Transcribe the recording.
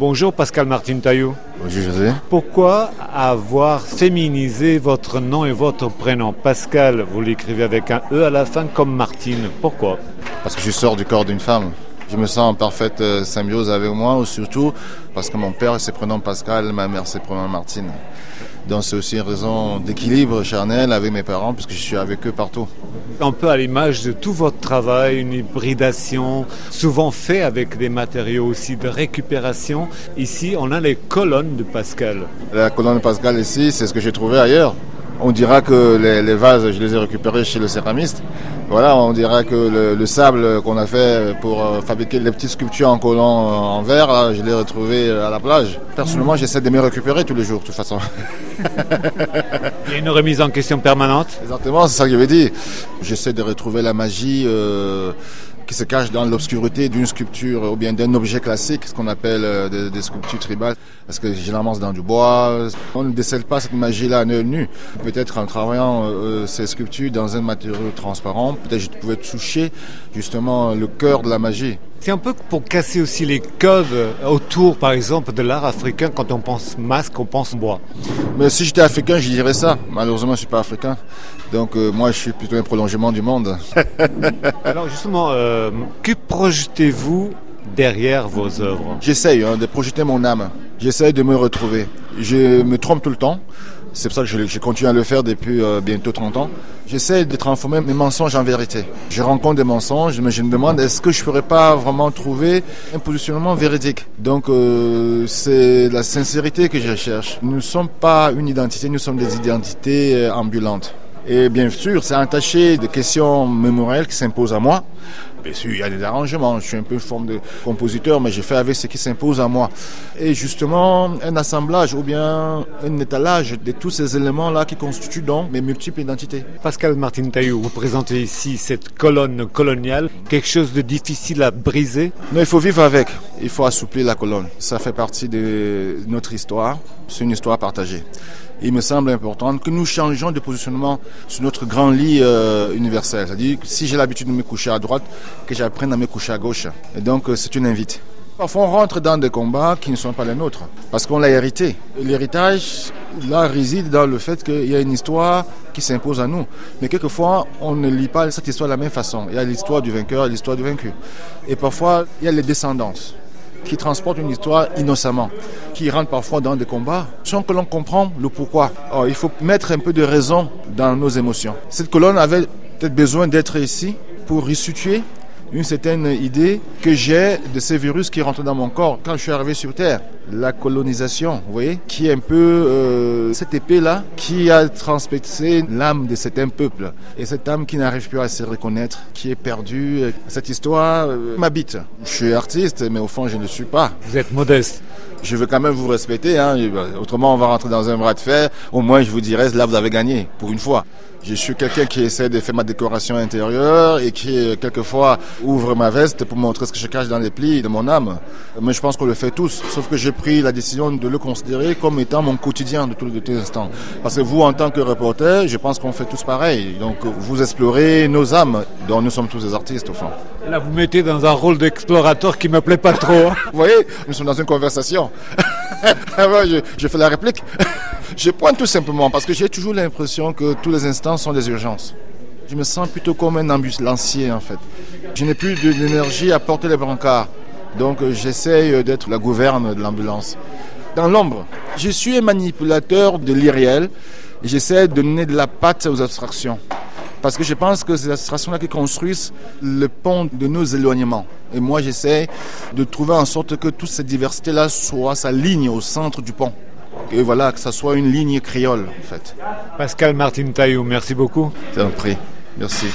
Bonjour Pascal Martin Taillou. Bonjour José. Pourquoi avoir féminisé votre nom et votre prénom? Pascal, vous l'écrivez avec un E à la fin comme Martine. Pourquoi? Parce que je sors du corps d'une femme. Je me sens en parfaite euh, symbiose avec moi, ou surtout parce que mon père c'est prénom Pascal, ma mère c'est prénom Martine. Donc c'est aussi une raison d'équilibre charnel avec mes parents, puisque je suis avec eux partout. Un peu à l'image de tout votre travail, une hybridation, souvent fait avec des matériaux aussi de récupération. Ici, on a les colonnes de Pascal. La colonne de Pascal ici, c'est ce que j'ai trouvé ailleurs. On dira que les, vases, je les ai récupérés chez le céramiste. Voilà, on dira que le, sable qu'on a fait pour euh, fabriquer les petites sculptures en collant en verre, je l'ai retrouvé à la plage. Personnellement, j'essaie de me récupérer tous les jours, de toute façon. Il y a une remise en question permanente? Exactement, c'est ça que je veux dire. J'essaie de retrouver la magie. Euh, qui se cache dans l'obscurité d'une sculpture ou bien d'un objet classique, ce qu'on appelle euh, des, sculptures tribales, parce que généralement c'est dans du bois. On ne décèle pas cette magie-là à œil nu. Peut-être en travaillant euh, ces sculptures dans un matériau transparent, peut-être je pouvais toucher justement le cœur de la magie. C'est un peu pour casser aussi les codes autour, par exemple, de l'art africain. Quand on pense masque, on pense bois. Mais si j'étais africain, je dirais ça. Malheureusement, je suis pas africain. Donc euh, moi, je suis plutôt un prolongement du monde. Alors justement, euh, que projetez-vous derrière vos œuvres? J'essaye hein, de projeter mon âme. J'essaye de me retrouver. Je me trompe tout le temps. C'est pour ça que je, continue à le faire depuis euh, bientôt 30 ans. J'essaie de transformer mes mensonges en vérité. Je rencontre des mensonges, mais je me demande est-ce que je ne pourrais pas vraiment trouver un positionnement véridique? Donc euh, c'est la sincérité que je cherche. Nous ne sommes pas une identité, nous sommes des identités euh, ambulantes. Et bien sûr, c'est entaché de questions mémorielles qui s'imposent à moi. Bien sûr, il y a des arrangements. Je suis un peu une forme de compositeur, mais je fais avec ce qui s'impose à moi. Et justement, un assemblage ou bien un étalage de tous ces éléments-là qui constituent donc mes multiples identités. Pascal Martin Taillou, vous présentez ici cette colonne coloniale, quelque chose de difficile à briser? Non, il faut vivre avec. Il faut assouplir la colonne. Ça fait partie de notre histoire. C'est une histoire partagée il me semble important que nous changeons de positionnement sur notre grand lit euh, universel. C'est-à-dire que si j'ai l'habitude de me coucher à droite, que j'apprenne à me coucher à gauche. Et donc, euh, c'est une invite. Parfois, on rentre dans des combats qui ne sont pas les nôtres, parce qu'on l'a hérité. L'héritage, là, réside dans le fait qu'il y a une histoire qui s'impose à nous. Mais quelquefois, on ne lit pas cette histoire de la même façon. Il y a l'histoire du vainqueur et l'histoire du vaincu. Et parfois, il y a les descendances qui transportent une histoire innocemment, qui rentrent parfois dans des combats sans que l'on comprend le pourquoi. il faut mettre un peu de raison dans nos émotions. Cette colonne avait peut-être besoin d'être ici pour resituer une certaine idée que j'ai de ces virus qui rentrent dans mon corps quand je suis arrivé sur Terre. La colonisation, vous voyez, qui est un peu euh, cette épée-là qui a transpercé l'âme de certains peuples. Et cette âme qui n'arrive plus à se reconnaître, qui est perdue. Cette histoire euh, m'habite. Je suis artiste, mais au fond, je ne suis pas. Vous êtes modeste je veux quand même vous respecter. Hein. Autrement, on va rentrer dans un bras de fer. Au moins, je vous dirais, là, vous avez gagné, pour une fois. Je suis quelqu'un qui essaie de faire ma décoration intérieure et qui, quelquefois, ouvre ma veste pour montrer ce que je cache dans les plis de mon âme. Mais je pense qu'on le fait tous. Sauf que j'ai pris la décision de le considérer comme étant mon quotidien de tous les instants. Parce que vous, en tant que reporter, je pense qu'on fait tous pareil. Donc, vous explorez nos âmes, dont nous sommes tous des artistes, au fond. Là, vous mettez dans un rôle d'explorateur qui me plaît pas trop. Hein. vous voyez, nous sommes dans une conversation. je, je fais la réplique. Je pointe tout simplement parce que j'ai toujours l'impression que tous les instants sont des urgences. Je me sens plutôt comme un ambulancier en fait. Je n'ai plus d'énergie à porter les brancards. Donc euh, j'essaye euh, d'être la gouverne de l'ambulance. Dans l'ombre, je suis un manipulateur de l'irréel j'essaie de donner de la patte aux abstractions. Parce que je pense que c'est ces abstractions-là qui construisent le pont de nos éloignements. Et moi, j'essaie de trouver en sorte que toute cette diversité-là soit sa ligne au centre du pont. Et voilà, que ça soit une ligne créole, en fait. Pascal Martin Taillou, merci beaucoup. C'est un prix. Merci.